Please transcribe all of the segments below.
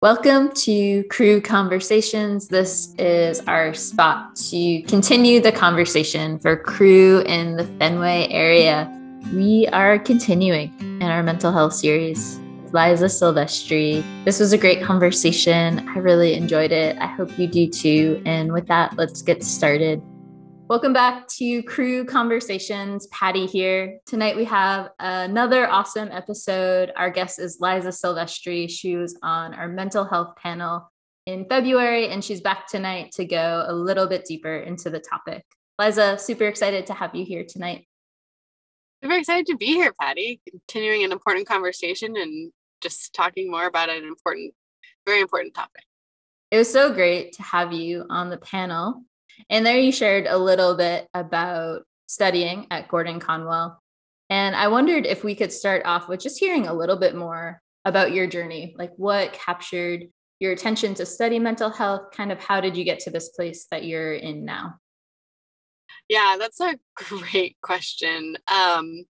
Welcome to Cru Conversations. This is our spot to continue the conversation for Cru in the Fenway area. We are continuing in our mental health series. Liza Silvestri. This was a great conversation. I really enjoyed it. I hope you do too. And with that, let's get started. Welcome back to Cru Conversations. Patty here. Tonight we have another awesome episode. Our guest is Liza Silvestri. She was on our mental health panel in February, and she's back tonight to go a little bit deeper into the topic. Liza, super excited to have you here tonight. Super excited to be here, Patty. Continuing an important conversation and just talking more about an important, very important topic. It was so great to have you on the panel. And there you shared a little bit about studying at Gordon Conwell. And I wondered if we could start off with just hearing a little bit more about your journey, like what captured your attention to study mental health, kind of how did you get to this place that you're in now? Yeah, that's a great question. Um,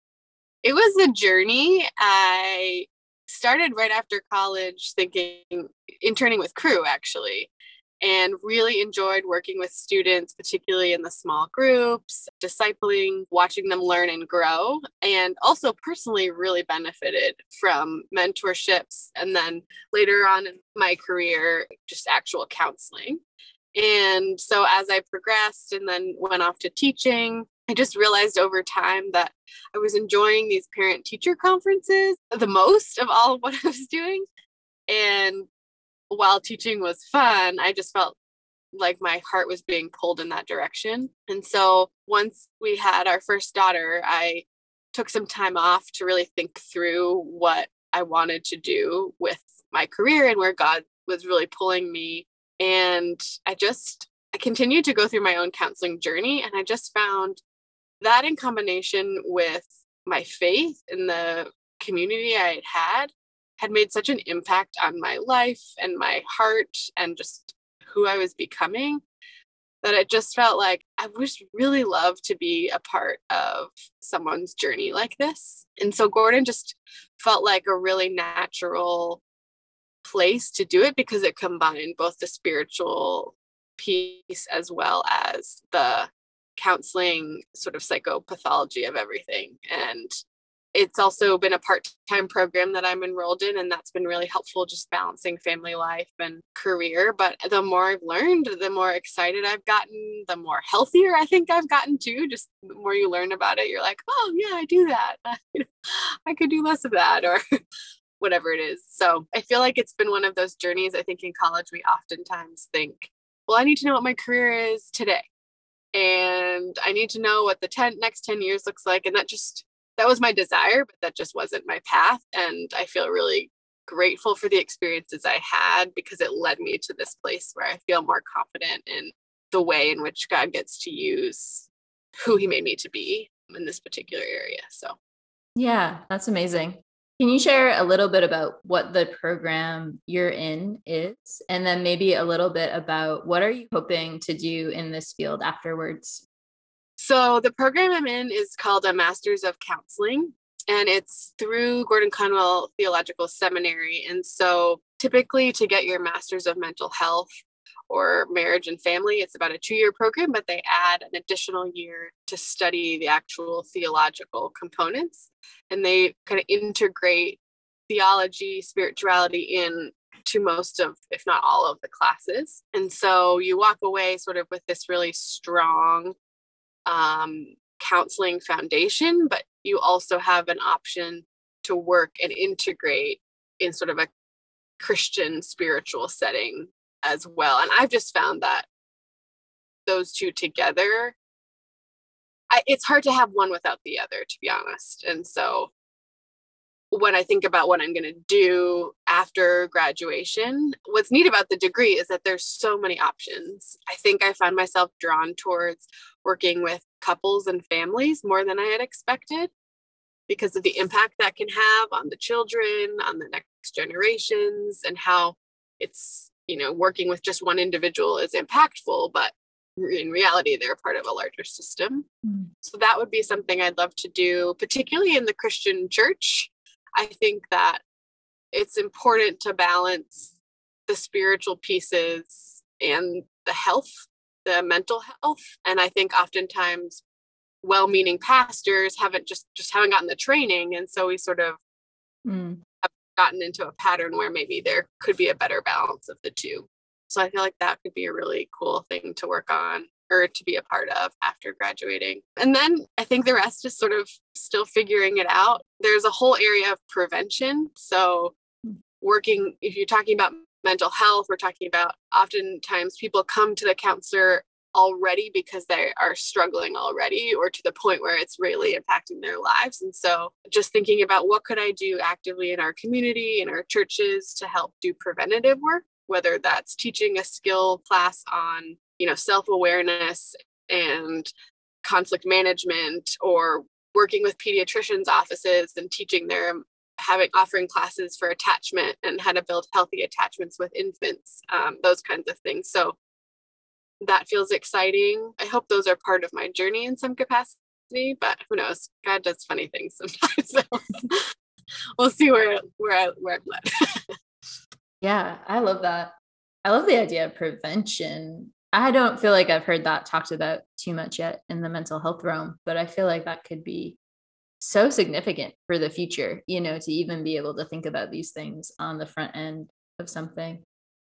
it was a journey. I started right after college thinking interning with Cru actually and really enjoyed working with students, particularly in the small groups, discipling, watching them learn and grow, and also personally really benefited from mentorships. And then later on in my career, just actual counseling. And so as I progressed and then went off to teaching, I just realized over time that I was enjoying these parent teacher conferences the most of all of what I was doing. And while teaching was fun, I just felt like my heart was being pulled in that direction. And so once we had our first daughter, I took some time off to really think through what I wanted to do with my career and where God was really pulling me. And I just I continued to go through my own counseling journey and I just found that in combination with my faith in the community I had had had made such an impact on my life and my heart and just who I was becoming that it just felt like I would really love to be a part of someone's journey like this. And so Gordon just felt like a really natural place to do it because it combined both the spiritual piece as well as the counseling sort of psychopathology of everything. And it's also been a part-time program that I'm enrolled in and that's been really helpful just balancing family life and career. But the more I've learned the more excited I've gotten the more healthier I think I've gotten too. Just the more you learn about it you're like oh yeah I do that. I could do less of that or whatever it is. So I feel like it's been one of those journeys I think in college we oftentimes think well I need to know what my career is today and I need to know what the 10 next 10 years looks like and that just that was my desire, but that just wasn't my path. And I feel really grateful for the experiences I had because it led me to this place where I feel more confident in the way in which God gets to use who he made me to be in this particular area. So, yeah, that's amazing. Can you share a little bit about what the program you're in is and then maybe a little bit about what are you hoping to do in this field afterwards? So the program I'm in is called a Masters of Counseling, and it's through Gordon Conwell Theological Seminary. And so typically to get your Masters of Mental Health or marriage and family, it's about a two year program, but they add an additional year to study the actual theological components. And they kind of integrate theology, spirituality in to most of, if not all of the classes. And so you walk away sort of with this really strong um, counseling foundation, but you also have an option to work and integrate in sort of a Christian spiritual setting as well. And I've just found that those two together, I, it's hard to have one without the other, to be honest. And so when I think about what I'm going to do after graduation, what's neat about the degree is that there's so many options. I think I find myself drawn towards working with couples and families more than I had expected because of the impact that can have on the children, on the next generations, and how it's, you know, working with just one individual is impactful, but in reality, they're part of a larger system. Mm. So that would be something I'd love to do, particularly in the Christian church I think that it's important to balance the spiritual pieces and the health, the mental health. And I think oftentimes well-meaning pastors haven't just just haven't gotten the training and so we sort of mm. have gotten into a pattern where maybe there could be a better balance of the two so i feel like that could be a really cool thing to work on or to be a part of after graduating and then i think the rest is sort of still figuring it out there's a whole area of prevention so mm. working if you're talking about mental health we're talking about oftentimes people come to the counselor already because they are struggling already or to the point where it's really impacting their lives. And so just thinking about what could i do actively in our community in our churches to help do preventative work whether that's teaching a skill class on you know self-awareness and conflict management or working with pediatricians offices and teaching them having offering classes for attachment and how to build healthy attachments with infants um, those kinds of things so that feels exciting. I hope those are part of my journey in some capacity, but who knows? God does funny things sometimes. So we'll see where where I where I'm led. yeah, I love that. I love the idea of prevention. I don't feel like I've heard that talked about too much yet in the mental health realm, but I feel like that could be so significant for the future, you know, to even be able to think about these things on the front end of something.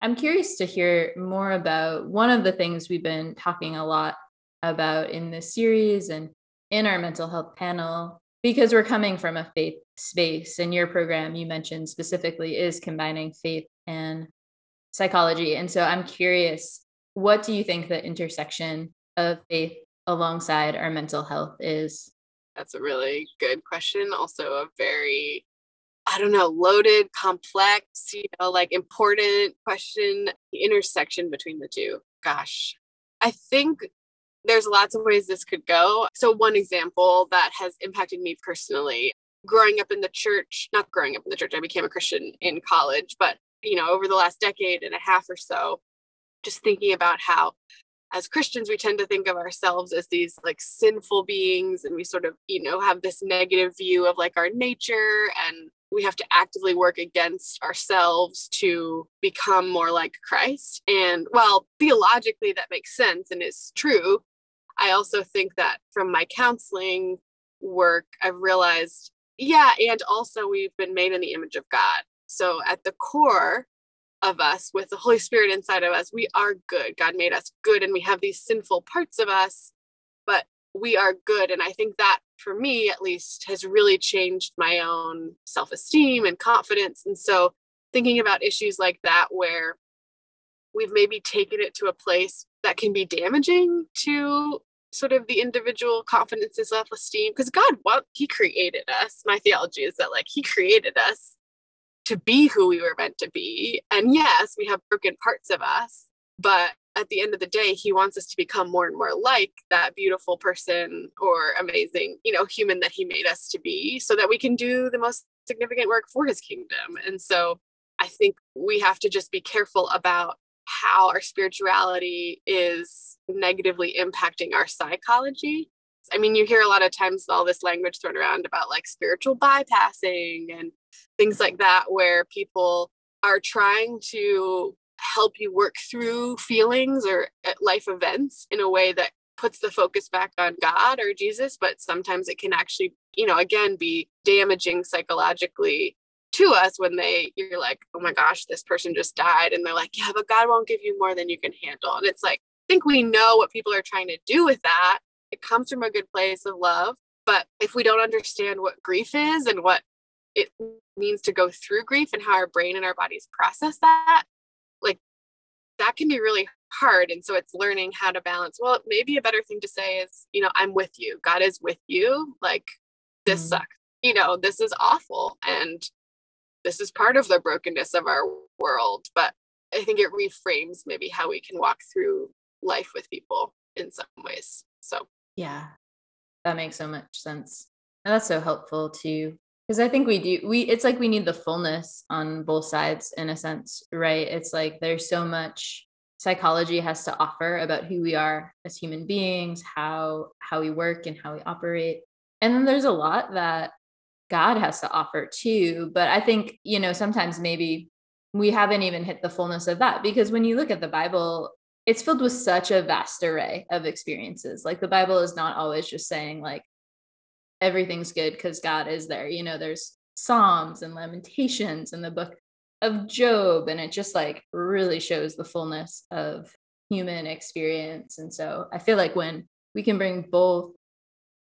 I'm curious to hear more about one of the things we've been talking a lot about in this series and in our mental health panel, because we're coming from a faith space, and your program you mentioned specifically is combining faith and psychology. And so I'm curious, what do you think the intersection of faith alongside our mental health is? That's a really good question. Also, a very I don't know, loaded, complex, you know, like important question, the intersection between the two. Gosh, I think there's lots of ways this could go. So, one example that has impacted me personally growing up in the church, not growing up in the church, I became a Christian in college, but, you know, over the last decade and a half or so, just thinking about how as Christians, we tend to think of ourselves as these like sinful beings, and we sort of, you know, have this negative view of like our nature and we have to actively work against ourselves to become more like Christ. And while theologically that makes sense and is true, I also think that from my counseling work, I've realized, yeah, and also we've been made in the image of God. So at the core of us, with the Holy Spirit inside of us, we are good. God made us good, and we have these sinful parts of us, but we are good. And I think that for me at least has really changed my own self-esteem and confidence and so thinking about issues like that where we've maybe taken it to a place that can be damaging to sort of the individual confidence and self-esteem because god what he created us my theology is that like he created us to be who we were meant to be. And yes we have broken parts of us but at the end of the day he wants us to become more and more like that beautiful person or amazing you know human that he made us to be so that we can do the most significant work for his kingdom. And so i think we have to just be careful about how our spirituality is negatively impacting our psychology i mean you hear a lot of times all this language thrown around about like spiritual bypassing and things like that where people are trying to help you work through feelings or uh, life events in a way that puts the focus back on God or Jesus, but sometimes it can actually, you know, again, be damaging psychologically to us when they, you're like, oh my gosh, this person just died. And they're like, yeah, but God won't give you more than you can handle. And it's like, I think we know what people are trying to do with that. It comes from a good place of love. But if we don't understand what grief is and what it means to go through grief and how our brain and our bodies process that, like that can be really hard and so it's learning how to balance. Well maybe a better thing to say is you know i'm with you. God is with you. Like this mm-hmm. sucks. You know this is awful and this is part of the brokenness of our world. But i think it reframes maybe how we can walk through life with people in some ways. So yeah. That makes so much sense. And that's so helpful too because i think we do we it's like we need the fullness on both sides in a sense right? It's like there's so much psychology has to offer about who we are as human beings how how we work and how we operate. And then there's a lot that god has to offer too but i think you know sometimes maybe we haven't even hit the fullness of that because when you look at the Bible, it's filled with such a vast array of experiences. Like the Bible is not always just saying like everything's good because God is there. You know, there's Psalms and Lamentations and the book of Job, and it just like really shows the fullness of human experience. And so I feel like when we can bring both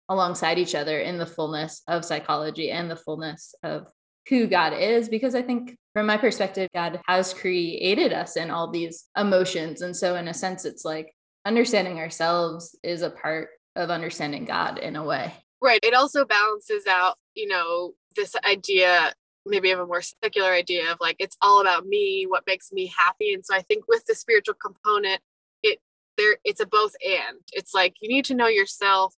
alongside each other in the fullness of psychology and the fullness of who God is, because I think from my perspective, God has created us in all these emotions. And so, in a sense, it's like understanding ourselves is a part of understanding God in a way. Right. It also balances out, you know, this idea maybe of a more secular idea of like it's all about me what makes me happy and so i think with the spiritual component it there it's a both and it's like you need to know yourself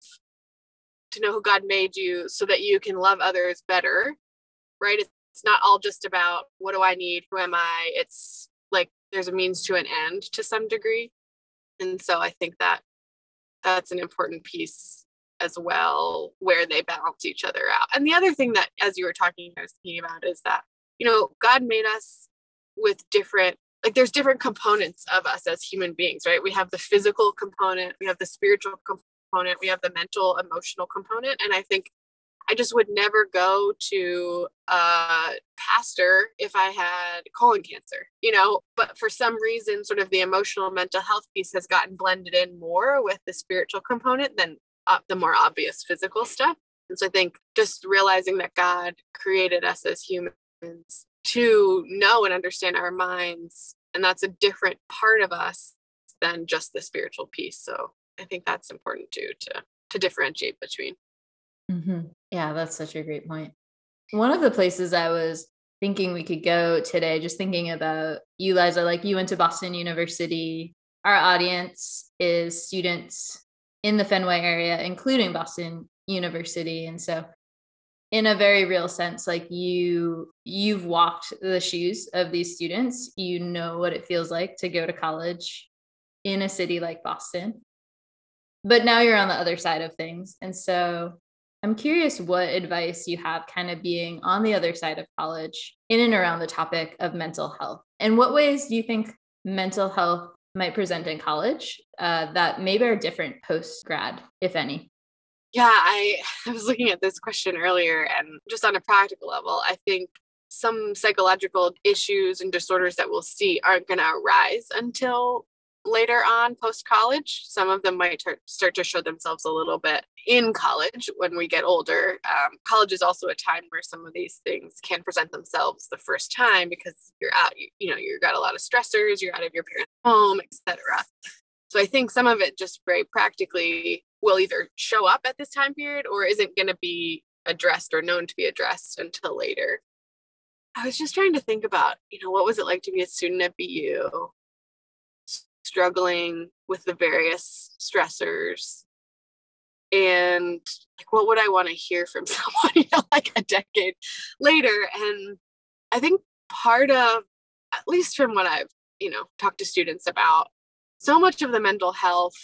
to know who god made you so that you can love others better right? It's not all just about what do i need? Who am i? It's like there's a means to an end to some degree. And so i think that that's an important piece as well where they balance each other out. And the other thing that as you were talking i was thinking about is that you know god made us with different like there's different components of us as human beings right? We have the physical component we have the spiritual component we have the mental emotional component. And i think i just would never go to a pastor if i had colon cancer you know but for some reason sort of the emotional mental health piece has gotten blended in more with the spiritual component than uh, the more obvious physical stuff. And so I think just realizing that God created us as humans to know and understand our minds, and that's a different part of us than just the spiritual piece. So I think that's important too to to differentiate between. Mm-hmm. Yeah, that's such a great point. One of the places I was thinking we could go today, just thinking about you, Liza, like you went to Boston University. Our audience is students in the Fenway area, including Boston University. And so in a very real sense like you you've walked the shoes of these students you know what it feels like to go to college in a city like boston but now you're on the other side of things and so i'm curious what advice you have kind of being on the other side of college in and around the topic of mental health and what ways do you think mental health might present in college uh, that maybe are different post grad, if any? Yeah, I, I was looking at this question earlier, and just on a practical level, I think some psychological issues and disorders that we'll see aren't going to arise until later on post college. Some of them might start to show themselves a little bit in college when we get older. Um, college is also a time where some of these things can present themselves the first time because you're out, you, you know, you've got a lot of stressors, you're out of your parents' home, etc. So I think some of it just very practically will either show up at this time period or isn't going to be addressed or known to be addressed until later. I was just trying to think about, you know, what was it like to be a student at BU? Struggling with the various stressors. And like what would i want to hear from someone you know like a decade later? And i think part of at least from what i've you know talked to students about so much of the mental health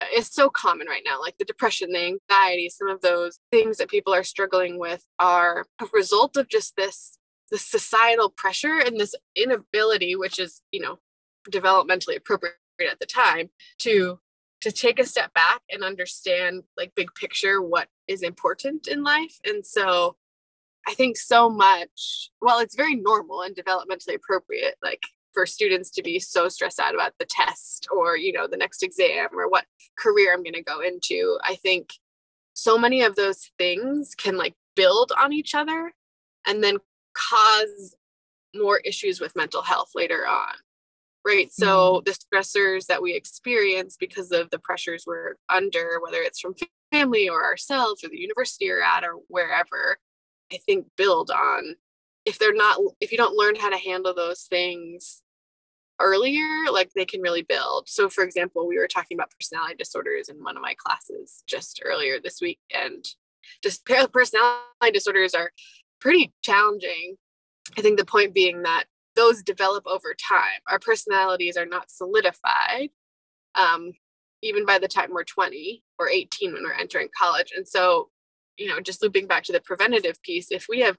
uh, is so common right now like the depression the anxiety some of those things that people are struggling with are a result of just this the societal pressure and this inability which is you know developmentally appropriate at the time to to take a step back and understand like big picture what is important in life. And so i think so much well it's very normal and developmentally appropriate like for students to be so stressed out about the test or you know the next exam or what career i'm going to go into i think so many of those things can like build on each other and then cause more issues with mental health later on right? So mm-hmm. the stressors that we experience because of the pressures we're under, whether it's from family or ourselves or the university or at or wherever, I think build on if they're not if you don't learn how to handle those things earlier like they can really build so for example we were talking about personality disorders in one of my classes just earlier this week and just personality disorders are pretty challenging i think the point being that those develop over time. Our personalities are not solidified um, even by the time we're 20 or 18 when we're entering college. And so, you know, just looping back to the preventative piece, if we have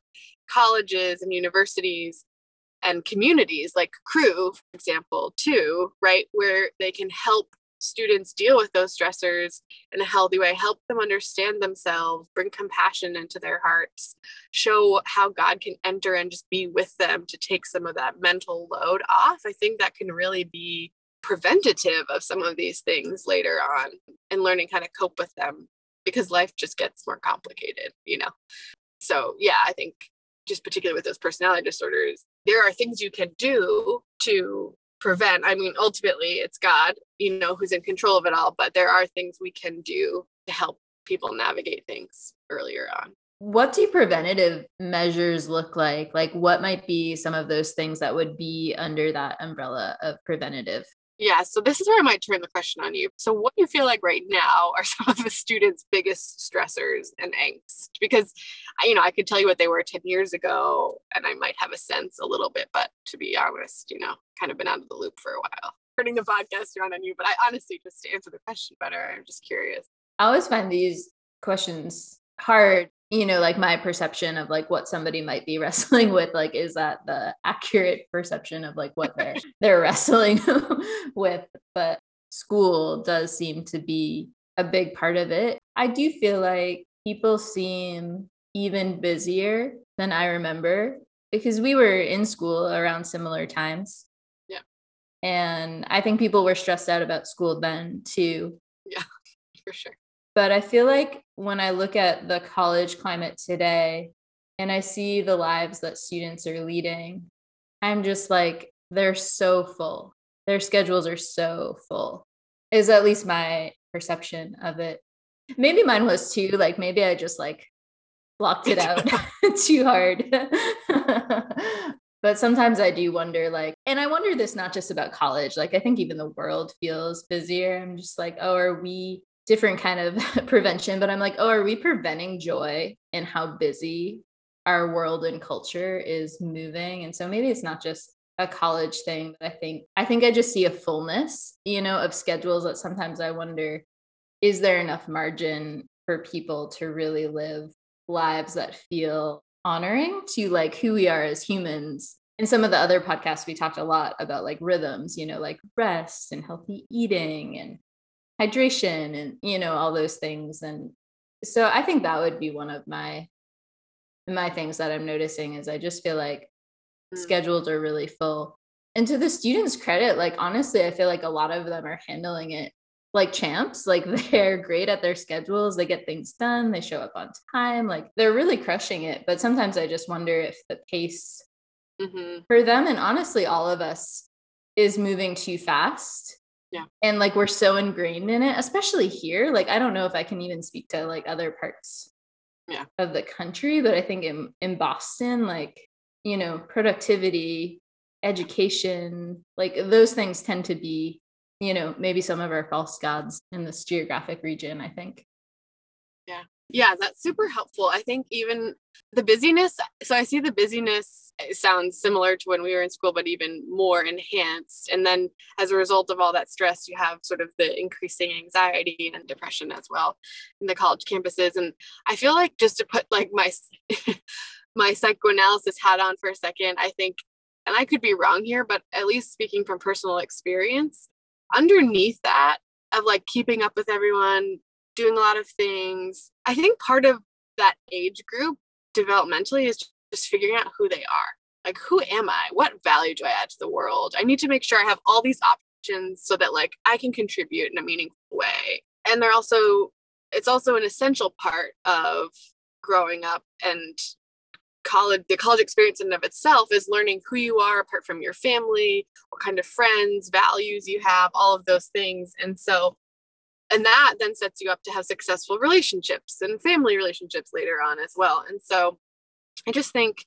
colleges and universities and communities like Cru for example too right where they can help students deal with those stressors in a healthy way help them understand themselves bring compassion into their hearts show how god can enter and just be with them to take some of that mental load off. I think that can really be preventative of some of these things later on and learning how to cope with them because life just gets more complicated you know? So yeah i think just particularly with those personality disorders there are things you can do to prevent i mean ultimately it's god you know who's in control of it all but there are things we can do to help people navigate things earlier on. What do preventative measures look like? Like what might be some of those things that would be under that umbrella of preventative yeah, so this is where I might turn the question on you. So, what do you feel like right now are some of the students' biggest stressors and angst? Because, you know, I could tell you what they were 10 years ago and I might have a sense a little bit, but to be honest, you know, kind of been out of the loop for a while. Turning the podcast around on you, but I honestly, just to answer the question better, I'm just curious. I always find these questions hard you know like my perception of like what somebody might be wrestling with like is that the accurate perception of like what they're they're wrestling with. But school does seem to be a big part of it. I do feel like people seem even busier than i remember because we were in school around similar times. Yeah. And i think people were stressed out about school then too. Yeah for sure but I feel like when I look at the college climate today and I see the lives that students are leading, I'm just like, they're so full. Their schedules are so full, is at least my perception of it. Maybe mine was too. Like, maybe I just like blocked it out too hard. but sometimes I do wonder, like, and I wonder this not just about college. Like, I think even the world feels busier. I'm just like, oh, are we different kind of prevention, but I'm like, oh, are we preventing joy in how busy our world and culture is moving? And so maybe it's not just a college thing, but I think I think I just see a fullness, you know, of schedules that sometimes I wonder, is there enough margin for people to really live lives that feel honoring to like who we are as humans in some of the other podcasts we talked a lot about like rhythms you know like rest and healthy eating and hydration and you know all those things and so i think that would be one of my my things that i'm noticing is i just feel like mm. schedules are really full and to the students credit like honestly i feel like a lot of them are handling it like champs like they're great at their schedules they get things done they show up on time like they're really crushing it but sometimes i just wonder if the pace mm-hmm. for them and honestly all of us is moving too fast yeah and like we're so ingrained in it especially here like i don't know if i can even speak to like other parts yeah. of the country but i think in in boston like you know productivity education like those things tend to be you know maybe some of our false gods in this geographic region i think yeah that's super helpful. I think even the busyness so i see the busyness eh, sounds similar to when we were in school but even more enhanced. And then as a result of all that stress you have sort of the increasing anxiety and depression as well in the college campuses. And i feel like just to put like my my psychoanalysis hat on for a second i think and i could be wrong here but at least speaking from personal experience underneath that of like keeping up with everyone doing a lot of things. I think part of that age group developmentally is just figuring out who they are. Like, who am I? What value do I add to the world? I need to make sure I have all these options so that like I can contribute in a meaningful way. And they're also, it's also an essential part of growing up and college the college experience in and of itself is learning who you are apart from your family what kind of friends values you have all of those things and so and that then sets you up to have successful relationships and family relationships later on as well. And so i just think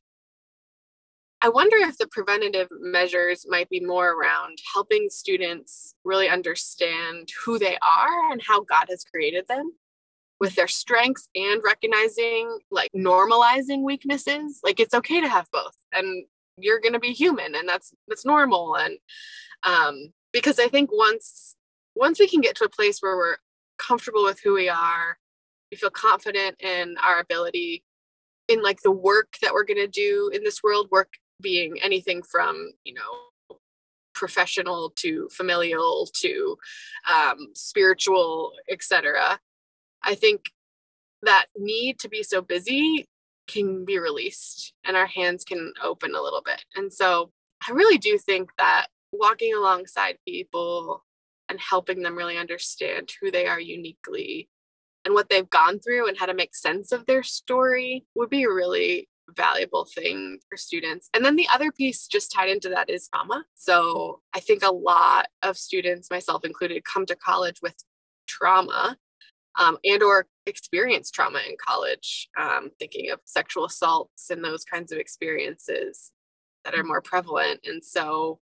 i wonder if the preventative measures might be more around helping students really understand who they are and how god has created them with their strengths and recognizing like normalizing weaknesses. Like it's okay to have both and you're going to be human and that's that's normal. And um because i think once once we can get to a place where we're comfortable with who we are, we feel confident in our ability in like the work that we're going to do in this world, work being anything from, you know, professional to familial to um, spiritual, etc. I think that need to be so busy can be released and our hands can open a little bit. And so I really do think that walking alongside people and helping them really understand who they are uniquely and what they've gone through and how to make sense of their story would be a really valuable thing for students. And then the other piece just tied into that is trauma. So I think a lot of students, myself included, come to college with trauma um, and or experience trauma in college um, thinking of sexual assaults and those kinds of experiences that are more prevalent and so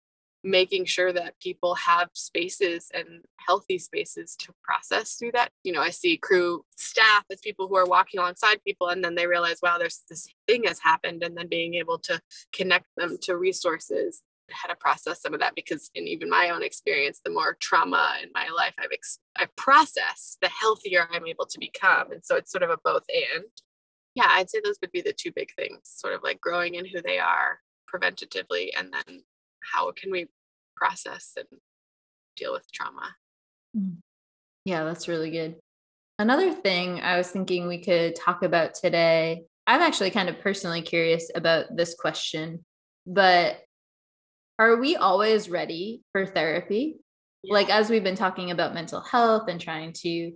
making sure that people have spaces and healthy spaces to process through that. You know i see Cru staff as people who are walking alongside people and then they realize wow there's this thing has happened and then being able to connect them to resources how to process some of that because in even my own experience the more trauma in my life i've ex- i've processed the healthier i'm able to become and so it's sort of a both and. Yeah i'd say those would be the two big things sort of like growing in who they are preventatively and then how can we process and deal with trauma mm. yeah that's really good another thing i was thinking we could talk about today i'm actually kind of personally curious about this question but are we always ready for therapy? Yeah. Like, as we've been talking about mental health and trying to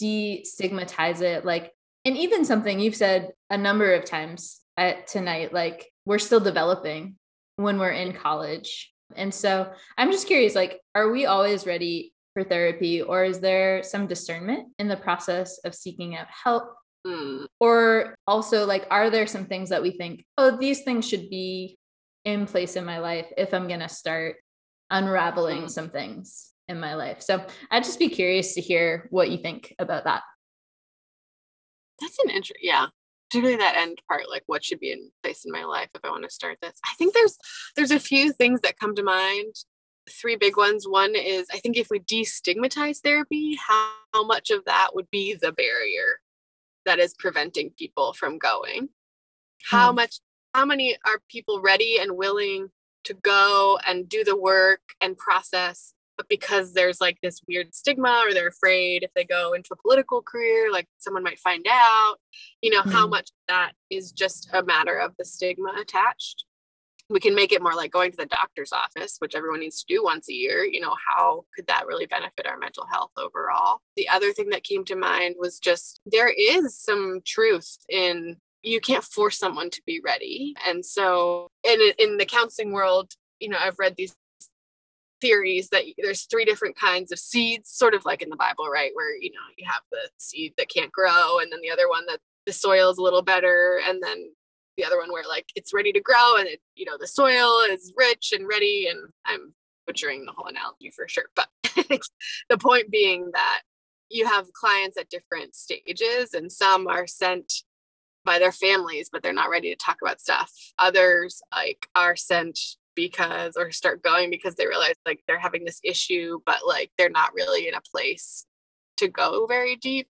destigmatize it, like, and even something you've said a number of times at, tonight, like, we're still developing when we're in college. And so I'm just curious, like, are we always ready for therapy, or is there some discernment in the process of seeking out help? Mm. Or also, like, are there some things that we think, oh, these things should be in place in my life if I'm going to start unraveling mm-hmm. some things in my life. So I'd just be curious to hear what you think about that. That's an interest. Yeah. Particularly that end part, like what should be in place in my life if I want to start this. I think there's there's a few things that come to mind. Three big ones. One is I think if we destigmatize therapy, how, how much of that would be the barrier that is preventing people from going? How mm. much how many are people ready and willing to go and do the work and process but because there's like this weird stigma or they're afraid if they go into a political career like someone might find out you know mm-hmm. how much that is just a matter of the stigma attached we can make it more like going to the doctor's office which everyone needs to do once a year you know how could that really benefit our mental health overall the other thing that came to mind was just there is some truth in you can't force someone to be ready. And so in in the counseling world, you know, I've read these theories that there's three different kinds of seeds, sort of like in the Bible, right? Where you know you have the seed that can't grow, and then the other one that the soil is a little better, and then the other one where like it's ready to grow, and it, you know the soil is rich and ready. And I'm butchering the whole analogy for sure, but the point being that you have clients at different stages, and some are sent by their families, but they're not ready to talk about stuff. Others like are sent because or start going because they realize like they're having this issue, but like they're not really in a place to go very deep.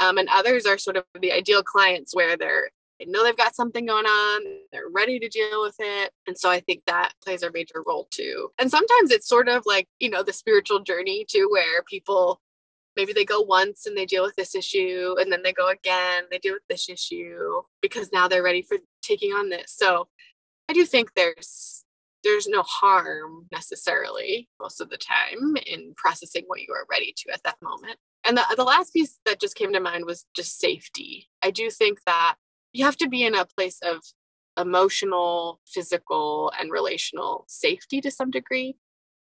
Um, and others are sort of the ideal clients where they're they know they've got something going on, they're ready to deal with it. And so I think that plays a major role too. And sometimes it's sort of like, you know, the spiritual journey too, where people maybe they go once and they deal with this issue and then they go again they deal with this issue because now they're ready for taking on this so i do think there's there's no harm necessarily most of the time in processing what you are ready to at that moment and the, the last piece that just came to mind was just safety i do think that you have to be in a place of emotional physical and relational safety to some degree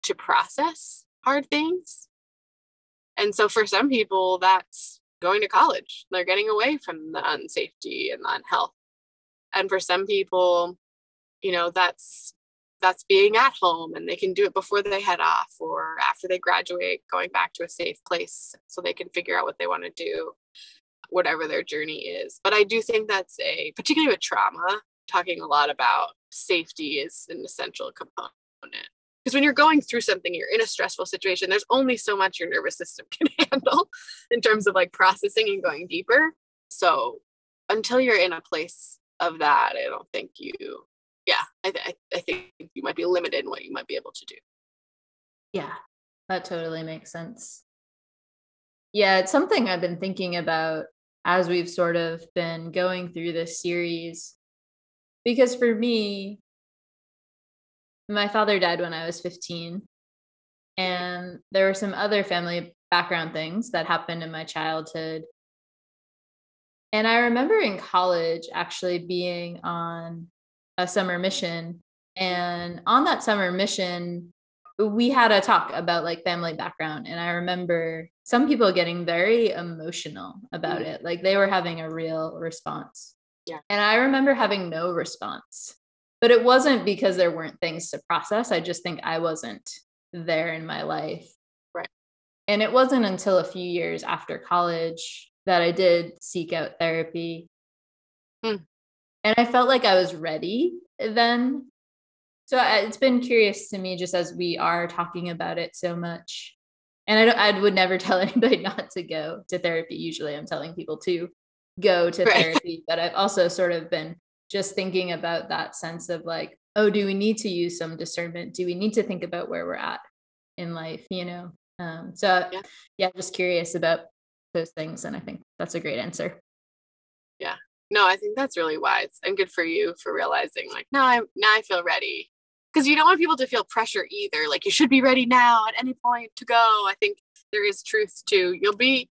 to process hard things and so for some people, that's going to college. They're getting away from the unsafety and the unhealth. And for some people, you know, that's that's being at home and they can do it before they head off or after they graduate, going back to a safe place so they can figure out what they want to do, whatever their journey is. But I do think that's a, particularly with trauma, talking a lot about safety is an essential component because when you're going through something you're in a stressful situation there's only so much your nervous system can handle in terms of like processing and going deeper so until you're in a place of that i don't think you I, th- I think you might be limited in what you might be able to do. Yeah, that totally makes sense. Yeah, it's something I've been thinking about as we've sort of been going through this series. Because for me, my father died when I was 15. And there were some other family background things that happened in my childhood. And I remember in college actually being on a summer mission. And on that summer mission, we had a talk about like family background. And I remember some people getting very emotional about mm. it. Like they were having a real response. Yeah. And I remember having no response. But it wasn't because there weren't things to process. I just think I wasn't there in my life. Right. And it wasn't until a few years after college that I did seek out therapy. Mm. And I felt like I was ready then. So it's been curious to me just as we are talking about it so much. And I, don't, I would never tell anybody not to go to therapy. Usually I'm telling people to go to right. therapy, but I've also sort of been just thinking about that sense of like, oh, do we need to use some discernment? Do we need to think about where we're at in life, you know? Um, so yeah. yeah, just curious about those things. And I think that's a great answer. Yeah. No, I think that's really wise and good for you for realizing like, now I'm now I feel ready. Because you don't want people to feel pressure either. Like you should be ready now at any point to go. I think there is truth to you'll be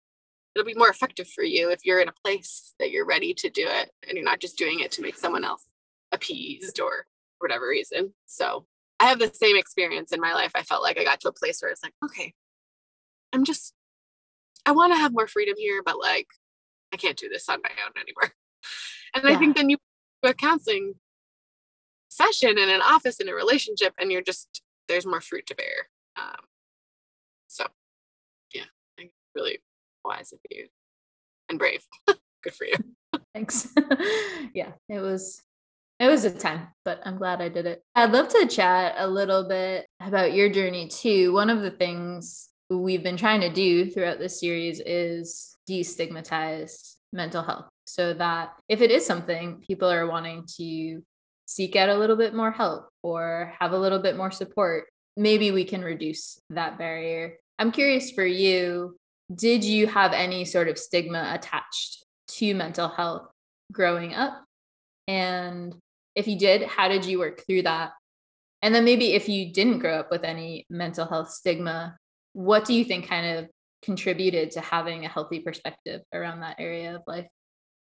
it'll be more effective for you if you're in a place that you're ready to do it and you're not just doing it to make someone else appeased or whatever reason. So I have the same experience in my life. I felt like I got to a place where it's like, okay, I'm just, I want to have more freedom here, but like, I can't do this on my own anymore. And yeah. I think then you a counseling session in an office in a relationship, and you're just there's more fruit to bear. Um, so, yeah, I think really wise of you and brave. Good for you. Thanks. yeah, it was it was a time, but I'm glad I did it. I'd love to chat a little bit about your journey too. One of the things we've been trying to do throughout this series is destigmatize mental health so that if it is something people are wanting to seek out a little bit more help or have a little bit more support, maybe we can reduce that barrier. I'm curious for you, did you have any sort of stigma attached to mental health growing up? And if you did, how did you work through that? And then maybe if you didn't grow up with any mental health stigma, what do you think kind of contributed to having a healthy perspective around that area of life?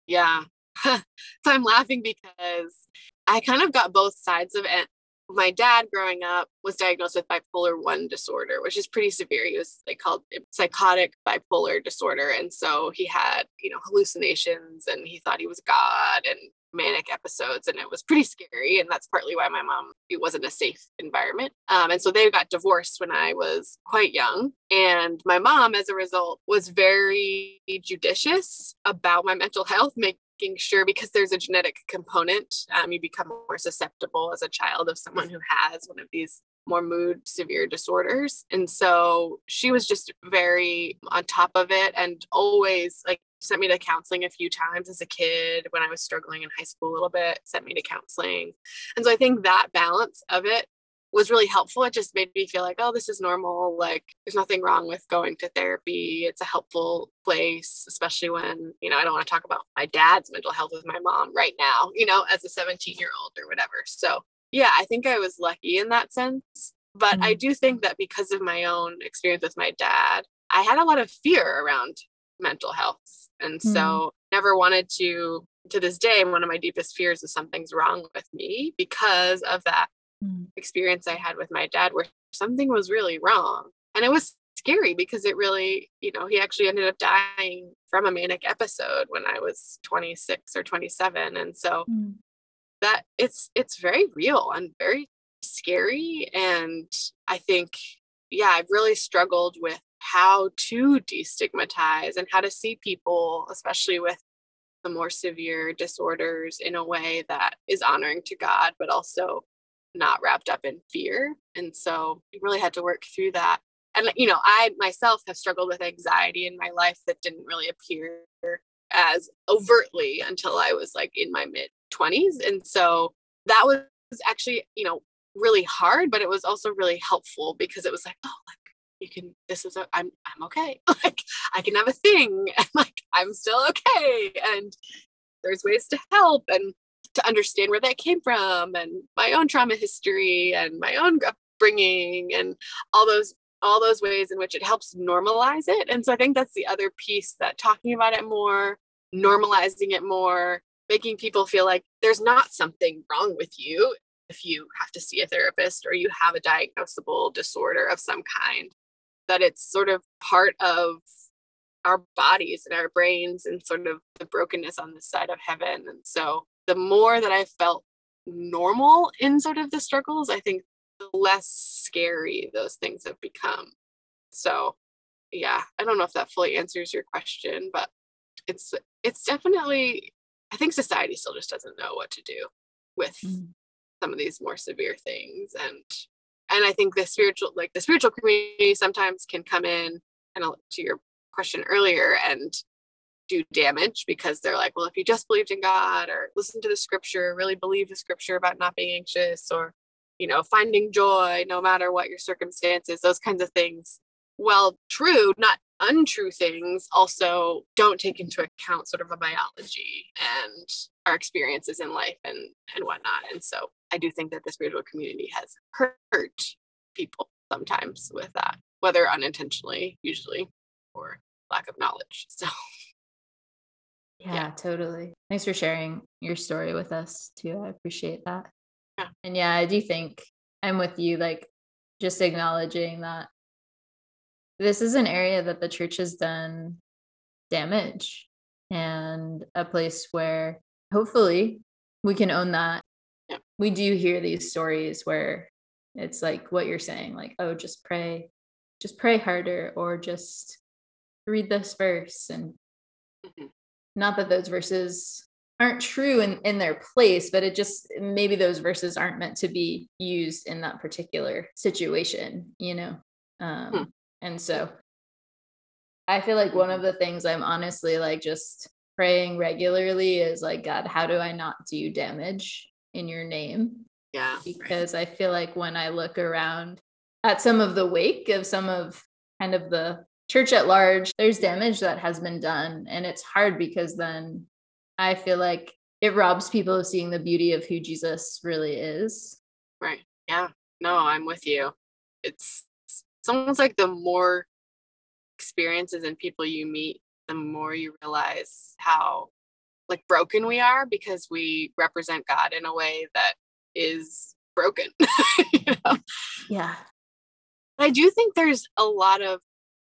Yeah. so I'm laughing because I kind of got both sides of it. My dad growing up was diagnosed with bipolar 1 disorder, which is pretty severe. He was like called psychotic bipolar disorder. And so he had, you know, hallucinations and he thought he was God and manic episodes and it was pretty scary and that's partly why my mom it wasn't a safe environment. Um, and so they got divorced when i was quite young and my mom as a result was very judicious about my mental health making sure because there's a genetic component um, you become more susceptible as a child of someone who has one of these more mood severe disorders. And so she was just very on top of it and always like sent me to counseling a few times as a kid when I was struggling in high school a little bit, sent me to counseling. And so I think that balance of it was really helpful. It just made me feel like, oh, this is normal. Like, there's nothing wrong with going to therapy. It's a helpful place, especially when, you know, I don't want to talk about my dad's mental health with my mom right now, you know, as a 17 year old or whatever. So, yeah, I think I was lucky in that sense. But mm-hmm. I do think that because of my own experience with my dad, I had a lot of fear around mental health and mm. so never wanted to to this day one of my deepest fears is something's wrong with me because of that mm. experience i had with my dad where something was really wrong and it was scary because it really you know he actually ended up dying from a manic episode when i was 26 or 27 and so mm. that it's it's very real and very scary and i think yeah i've really struggled with how to destigmatize and how to see people, especially with the more severe disorders, in a way that is honoring to God, but also not wrapped up in fear. And so we really had to work through that. And, you know, I myself have struggled with anxiety in my life that didn't really appear as overtly until I was like in my mid 20s. And so that was actually, you know, really hard, but it was also really helpful because it was like, oh, like you can this is a i'm i'm okay. Like i can have a thing and like i'm still okay and there's ways to help and to understand where that came from and my own trauma history and my own upbringing and all those all those ways in which it helps normalize it and so i think that's the other piece that talking about it more normalizing it more making people feel like there's not something wrong with you if you have to see a therapist or you have a diagnosable disorder of some kind that it's sort of part of our bodies and our brains and sort of the brokenness on the side of heaven. And so the more that I felt normal in sort of the struggles, I think the less scary those things have become. So yeah, I don't know if that fully answers your question, but it's it's definitely I think society still just doesn't know what to do with mm. some of these more severe things and and i think the spiritual like the spiritual community sometimes can come in and to your question earlier and do damage because they're like well if you just believed in god or listened to the scripture really believe the scripture about not being anxious or you know finding joy no matter what your circumstances those kinds of things. Well true not untrue things also don't take into account sort of a biology and our experiences in life and and whatnot and so I do think that the spiritual community has hurt people sometimes with that, whether unintentionally, usually, or lack of knowledge. So, yeah, yeah, totally. Thanks for sharing your story with us too. I appreciate that. Yeah. And yeah, I do think I'm with you, like just acknowledging that this is an area that the church has done damage and a place where hopefully we can own that yeah. we do hear these stories where it's like what you're saying like oh just pray just pray harder or just read this verse and mm-hmm. not that those verses aren't true in, in their place but it just maybe those verses aren't meant to be used in that particular situation you know um, hmm. and so i feel like one of the things i'm honestly like just praying regularly is like god how do i not do damage in your name. Yeah. Because I feel like when I look around at some of the wake of some of kind of the church at large, there's damage that has been done. And it's hard because then I feel like it robs people of seeing the beauty of who Jesus really is. Right. Yeah. No, I'm with you. It's, it's almost like the more experiences and people you meet, the more you realize how like broken we are because we represent God in a way that is broken. you mm-hmm. know? Yeah. I do think there's a lot of,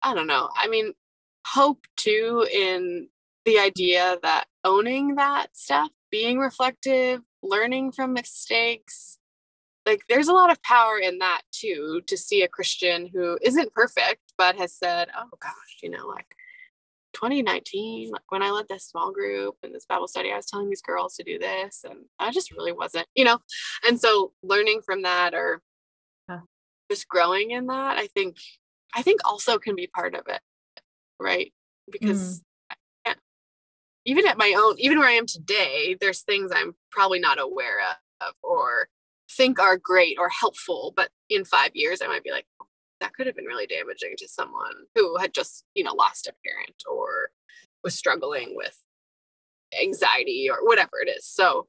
I don't know, I mean, hope too in the idea that owning that stuff, being reflective, learning from mistakes, like there's a lot of power in that too to see a Christian who isn't perfect but has said, oh gosh, you know, like 2019, like when I led this small group and this Bible study, I was telling these girls to do this, and I just really wasn't, you know. And so learning from that or yeah. just growing in that, I think, I think also can be part of it, right? Because mm. even at my own, even where I am today, there's things I'm probably not aware of or think are great or helpful, but in five years, I might be like, that could have been really damaging to someone who had just, you know, lost a parent or was struggling with anxiety or whatever it is. So,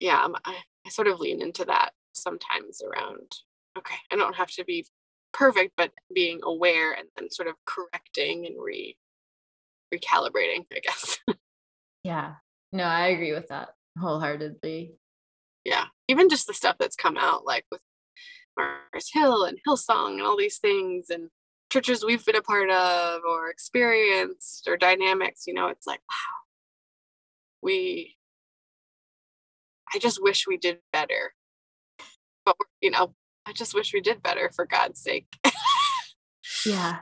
yeah, um, I, I sort of lean into that sometimes around, okay, I don't have to be perfect, but being aware and then sort of correcting and re recalibrating, I guess. yeah. No, I agree with that wholeheartedly. Yeah. Even just the stuff that's come out, like with Mars Hill and Hillsong and all these things and churches we've been a part of or experienced or dynamics, you know, it's like, wow, we, I just wish we did better. But, you know, I just wish we did better for God's sake. yeah.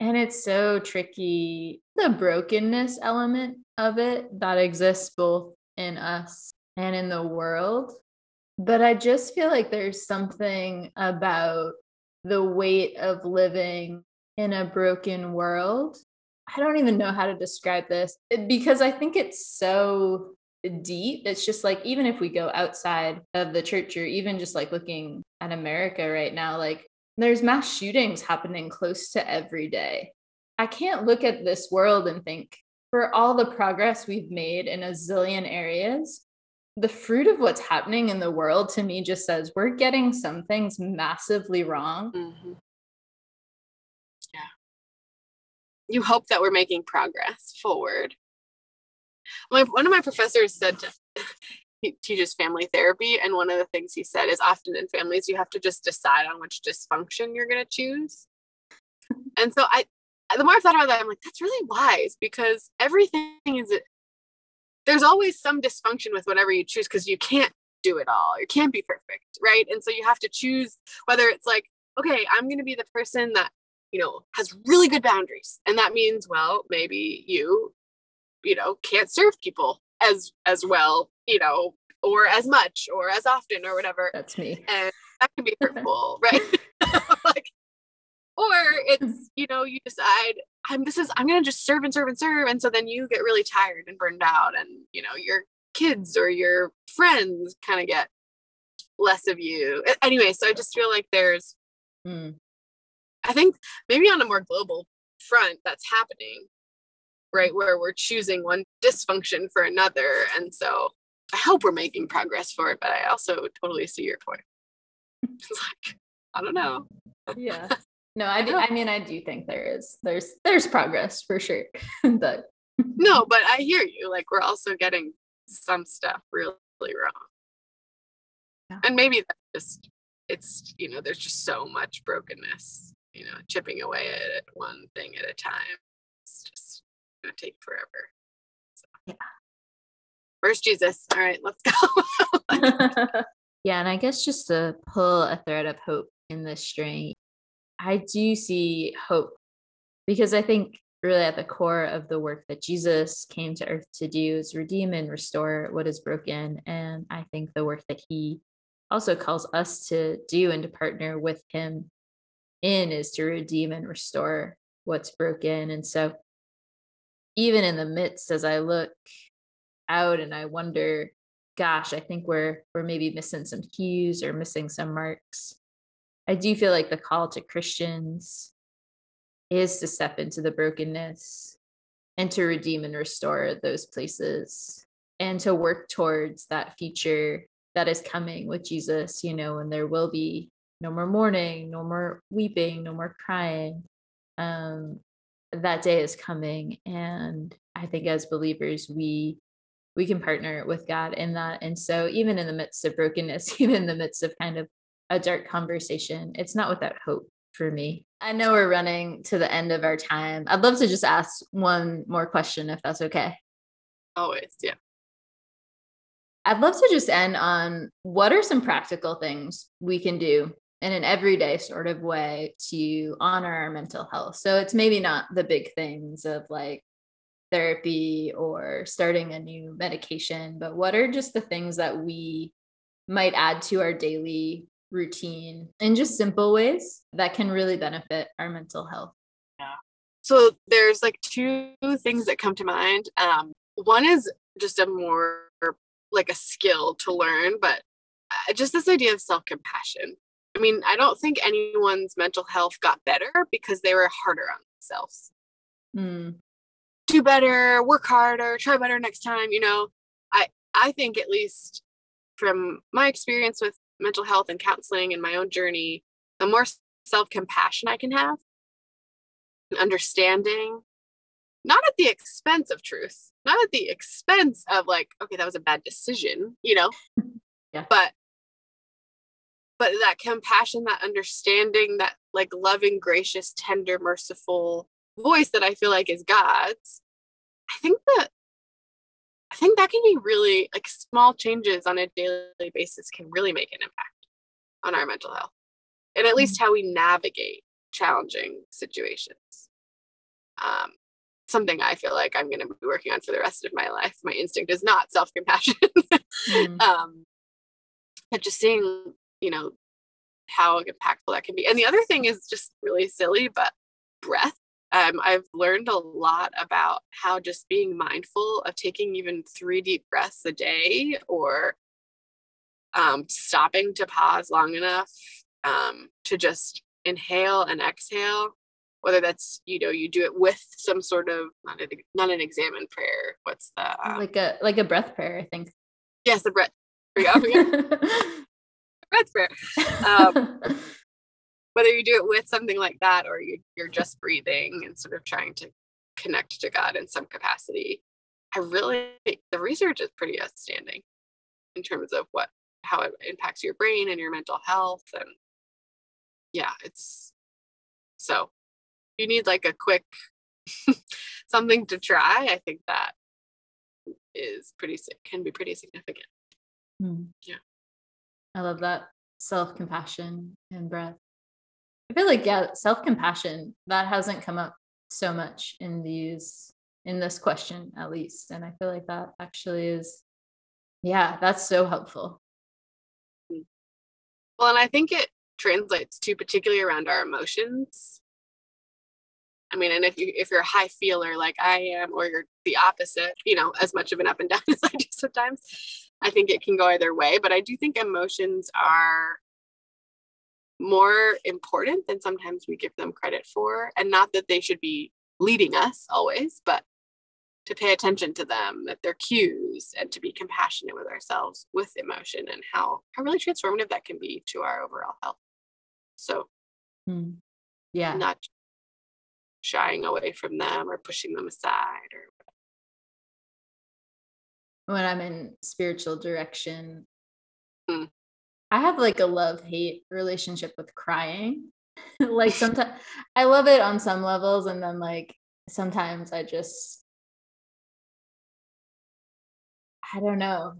And it's so tricky. The brokenness element of it that exists both in us and in the world but I just feel like there's something about the weight of living in a broken world. I don't even know how to describe this because I think it's so deep. It's just like even if we go outside of the church or even just like looking at America right now, like there's mass shootings happening close to every day. I can't look at this world and think for all the progress we've made in a zillion areas, the fruit of what's happening in the world to me just says we're getting some things massively wrong. Mm-hmm. Yeah. You hope that we're making progress forward. My, one of my professors said to, he teaches family therapy, and one of the things he said is often in families you have to just decide on which dysfunction you're going to choose. And so I, the more I've thought about that, I'm like, that's really wise because everything is there's always some dysfunction with whatever you choose because you can't do it all. You can't be perfect, right? And so you have to choose whether it's like, okay, I'm going to be the person that, you know, has really good boundaries. And that means, well, maybe you, you know, can't serve people as as well, you know, or as much or as often or whatever. That's me. And that can be hurtful, right? like or it's, you know, you decide I'm this is I'm gonna just serve and serve and serve. And so then you get really tired and burned out and you know, your kids or your friends kind of get less of you. Anyway, so I just feel like there's mm. I think maybe on a more global front that's happening, right? Where we're choosing one dysfunction for another. And so I hope we're making progress for it, but I also totally see your point. It's like, I don't know. yeah. No, I do, I mean I do think there is there's there's progress for sure. but no, but I hear you. Like we're also getting some stuff really, wrong. Yeah. And maybe that's just it's you know, there's just so much brokenness, you know, chipping away at it one thing at a time. It's just gonna take forever. So. Yeah. Where's Jesus? All right, let's go. yeah, and I guess just to pull a thread of hope in this string, I do see hope because I think really at the core of the work that Jesus came to earth to do is redeem and restore what is broken. And I think the work that he also calls us to do and to partner with him in is to redeem and restore what's broken. And so, even in the midst, as I look out and I wonder, gosh, I think we're we're maybe missing some cues or missing some marks. I do feel like the call to Christians is to step into the brokenness and to redeem and restore those places and to work towards that future that is coming with Jesus, you know, and there will be no more mourning, no more weeping, no more crying. Um, that day is coming. And I think as believers, we we can partner with God in that. And so even in the midst of brokenness, even in the midst of kind of a dark conversation. It's not without hope for me. I know we're running to the end of our time. I'd love to just ask one more question if that's okay. Always, yeah. I'd love to just end on what are some practical things we can do in an everyday sort of way to honor our mental health. So it's maybe not the big things of like therapy or starting a new medication, but what are just the things that we might add to our daily routine in just simple ways that can really benefit our mental health. Yeah. So there's like two things that come to mind. Um, one is just a more like a skill to learn, but uh, just this idea of self compassion. I mean, I don't think anyone's mental health got better because they were harder on themselves. Mm. Do better, work harder, try better next time. You know, I I think at least from my experience with mental health and counseling and my own journey, the more self compassion I can have, understanding, not at the expense of truth, not at the expense of like, okay, that was a bad decision, you know, yeah. but but that compassion, that understanding, that like loving, gracious, tender, merciful voice that I feel like is God's, I think that think that can be really like small changes on a daily basis can really make an impact on our mental health and at least mm. how we navigate challenging situations. Um, something I feel like I'm going to be working on for the rest of my life. My instinct is not self compassion, mm. um, but just seeing, you know, how impactful that can be. And the other thing is just really silly, but breath. Um, I've learned a lot about how just being mindful of taking even three deep breaths a day or um, stopping to pause long enough um, to just inhale and exhale whether that's you know you do it with some sort of not an, not an examined prayer what's the uh, like a like a breath prayer i think. Yes the breath breath prayer. Um, whether you do it with something like that or you, you're just breathing and sort of trying to connect to God in some capacity, I really the research is pretty outstanding in terms of what how it impacts your brain and your mental health and yeah, it's so you need like a quick something to try. I think that is pretty can be pretty significant. Mm. Yeah. I love that self compassion and breath. I feel like yeah, self compassion that hasn't come up so much in these in this question at least, and I feel like that actually is yeah, that's so helpful. Well, and I think it translates to particularly around our emotions. I mean, and if you if you're a high feeler like I am, or you're the opposite, you know, as much of an up and down as I do sometimes, I think it can go either way. But I do think emotions are more important than sometimes we give them credit for. And not that they should be leading us always, but to pay attention to them, that they're cues, and to be compassionate with ourselves with emotion and how, how really transformative that can be to our overall health. So, mm. yeah, not shying away from them or pushing them aside or when I'm in spiritual direction, mm. I have like a love hate relationship with crying. like sometimes I love it on some levels, and then like sometimes I just, I don't know.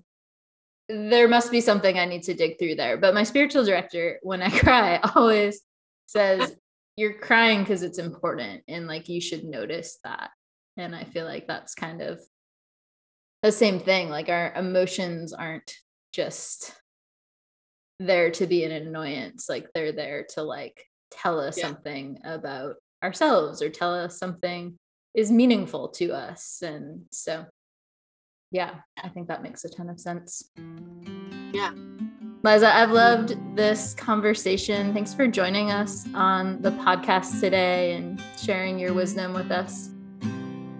There must be something I need to dig through there. But my spiritual director, when I cry, always says, You're crying because it's important, and like you should notice that. And I feel like that's kind of the same thing. Like our emotions aren't just there to be an annoyance like they're there to like tell us yeah. something about ourselves or tell us something is meaningful to us and so yeah i think that makes a ton of sense. Yeah. Liza i've loved this conversation. Thanks for joining us on the podcast today and sharing your wisdom with us.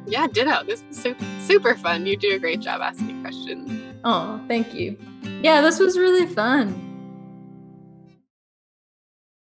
Yeah ditto. This was super, super fun. You do a great job asking questions. Oh thank you. Yeah this was really fun